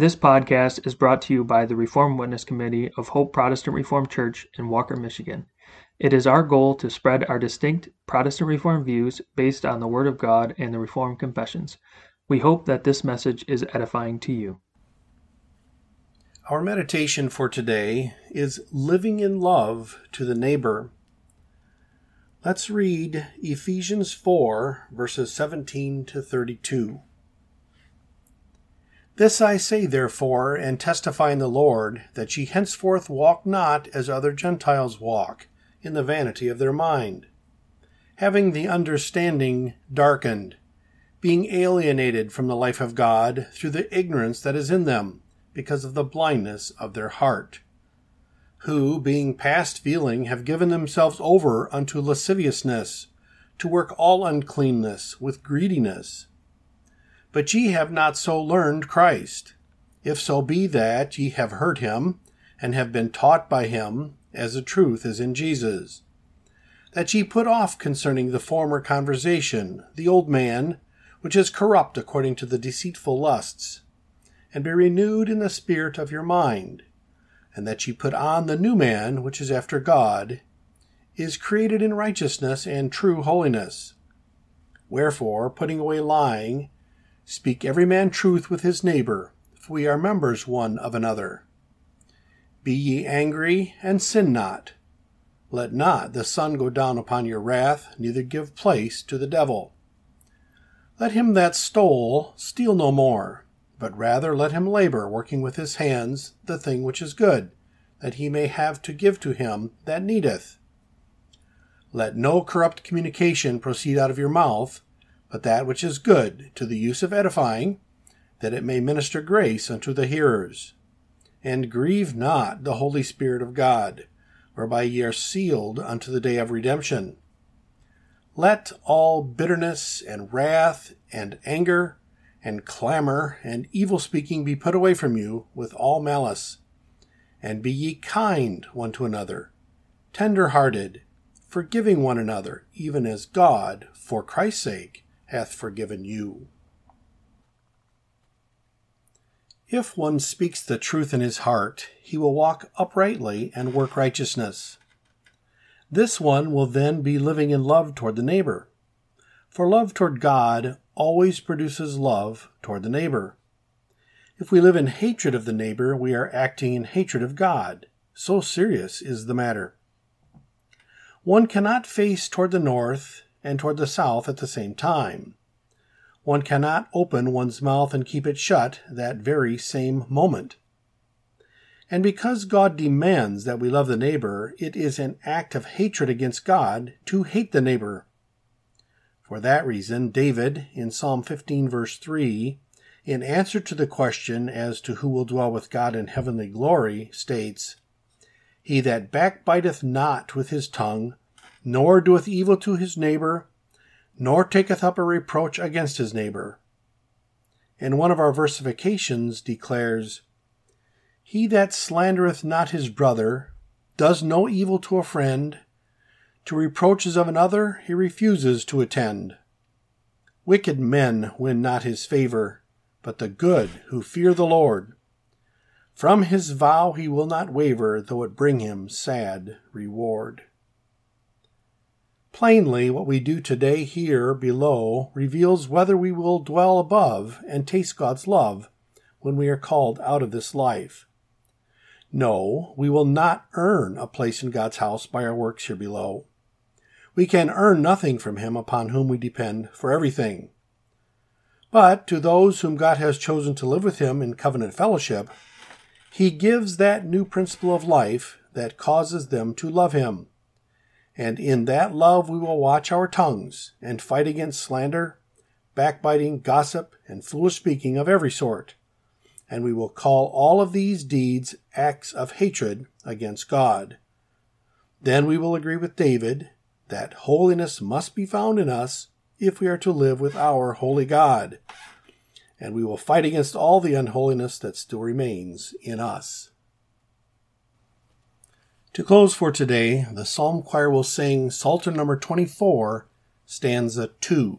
This podcast is brought to you by the Reformed Witness Committee of Hope Protestant Reformed Church in Walker, Michigan. It is our goal to spread our distinct Protestant Reformed views based on the Word of God and the Reformed Confessions. We hope that this message is edifying to you. Our meditation for today is living in love to the neighbor. Let's read Ephesians 4, verses 17 to 32. This I say, therefore, and testify in the Lord, that ye henceforth walk not as other Gentiles walk, in the vanity of their mind, having the understanding darkened, being alienated from the life of God through the ignorance that is in them, because of the blindness of their heart, who, being past feeling, have given themselves over unto lasciviousness, to work all uncleanness with greediness. But ye have not so learned Christ, if so be that ye have heard him, and have been taught by him, as the truth is in Jesus. That ye put off concerning the former conversation the old man, which is corrupt according to the deceitful lusts, and be renewed in the spirit of your mind, and that ye put on the new man, which is after God, is created in righteousness and true holiness. Wherefore, putting away lying, Speak every man truth with his neighbor, for we are members one of another. Be ye angry, and sin not. Let not the sun go down upon your wrath, neither give place to the devil. Let him that stole steal no more, but rather let him labor, working with his hands the thing which is good, that he may have to give to him that needeth. Let no corrupt communication proceed out of your mouth, but that which is good to the use of edifying, that it may minister grace unto the hearers. And grieve not the Holy Spirit of God, whereby ye are sealed unto the day of redemption. Let all bitterness and wrath and anger and clamor and evil speaking be put away from you with all malice. And be ye kind one to another, tender hearted, forgiving one another, even as God, for Christ's sake, hath forgiven you. If one speaks the truth in his heart, he will walk uprightly and work righteousness. This one will then be living in love toward the neighbor. For love toward God always produces love toward the neighbor. If we live in hatred of the neighbor, we are acting in hatred of God. So serious is the matter. One cannot face toward the north and toward the south at the same time. One cannot open one's mouth and keep it shut that very same moment. And because God demands that we love the neighbor, it is an act of hatred against God to hate the neighbor. For that reason, David, in Psalm 15, verse 3, in answer to the question as to who will dwell with God in heavenly glory, states, He that backbiteth not with his tongue, nor doeth evil to his neighbor, nor taketh up a reproach against his neighbor. And one of our versifications declares, He that slandereth not his brother does no evil to a friend, to reproaches of another he refuses to attend. Wicked men win not his favor, but the good who fear the Lord. From his vow he will not waver, though it bring him sad reward. Plainly, what we do today here below reveals whether we will dwell above and taste God's love when we are called out of this life. No, we will not earn a place in God's house by our works here below. We can earn nothing from Him upon whom we depend for everything. But to those whom God has chosen to live with Him in covenant fellowship, He gives that new principle of life that causes them to love Him and in that love we will watch our tongues and fight against slander, backbiting, gossip, and foolish speaking of every sort. And we will call all of these deeds acts of hatred against God. Then we will agree with David that holiness must be found in us if we are to live with our holy God. And we will fight against all the unholiness that still remains in us. To close for today, the Psalm Choir will sing Psalter number 24, stanza 2.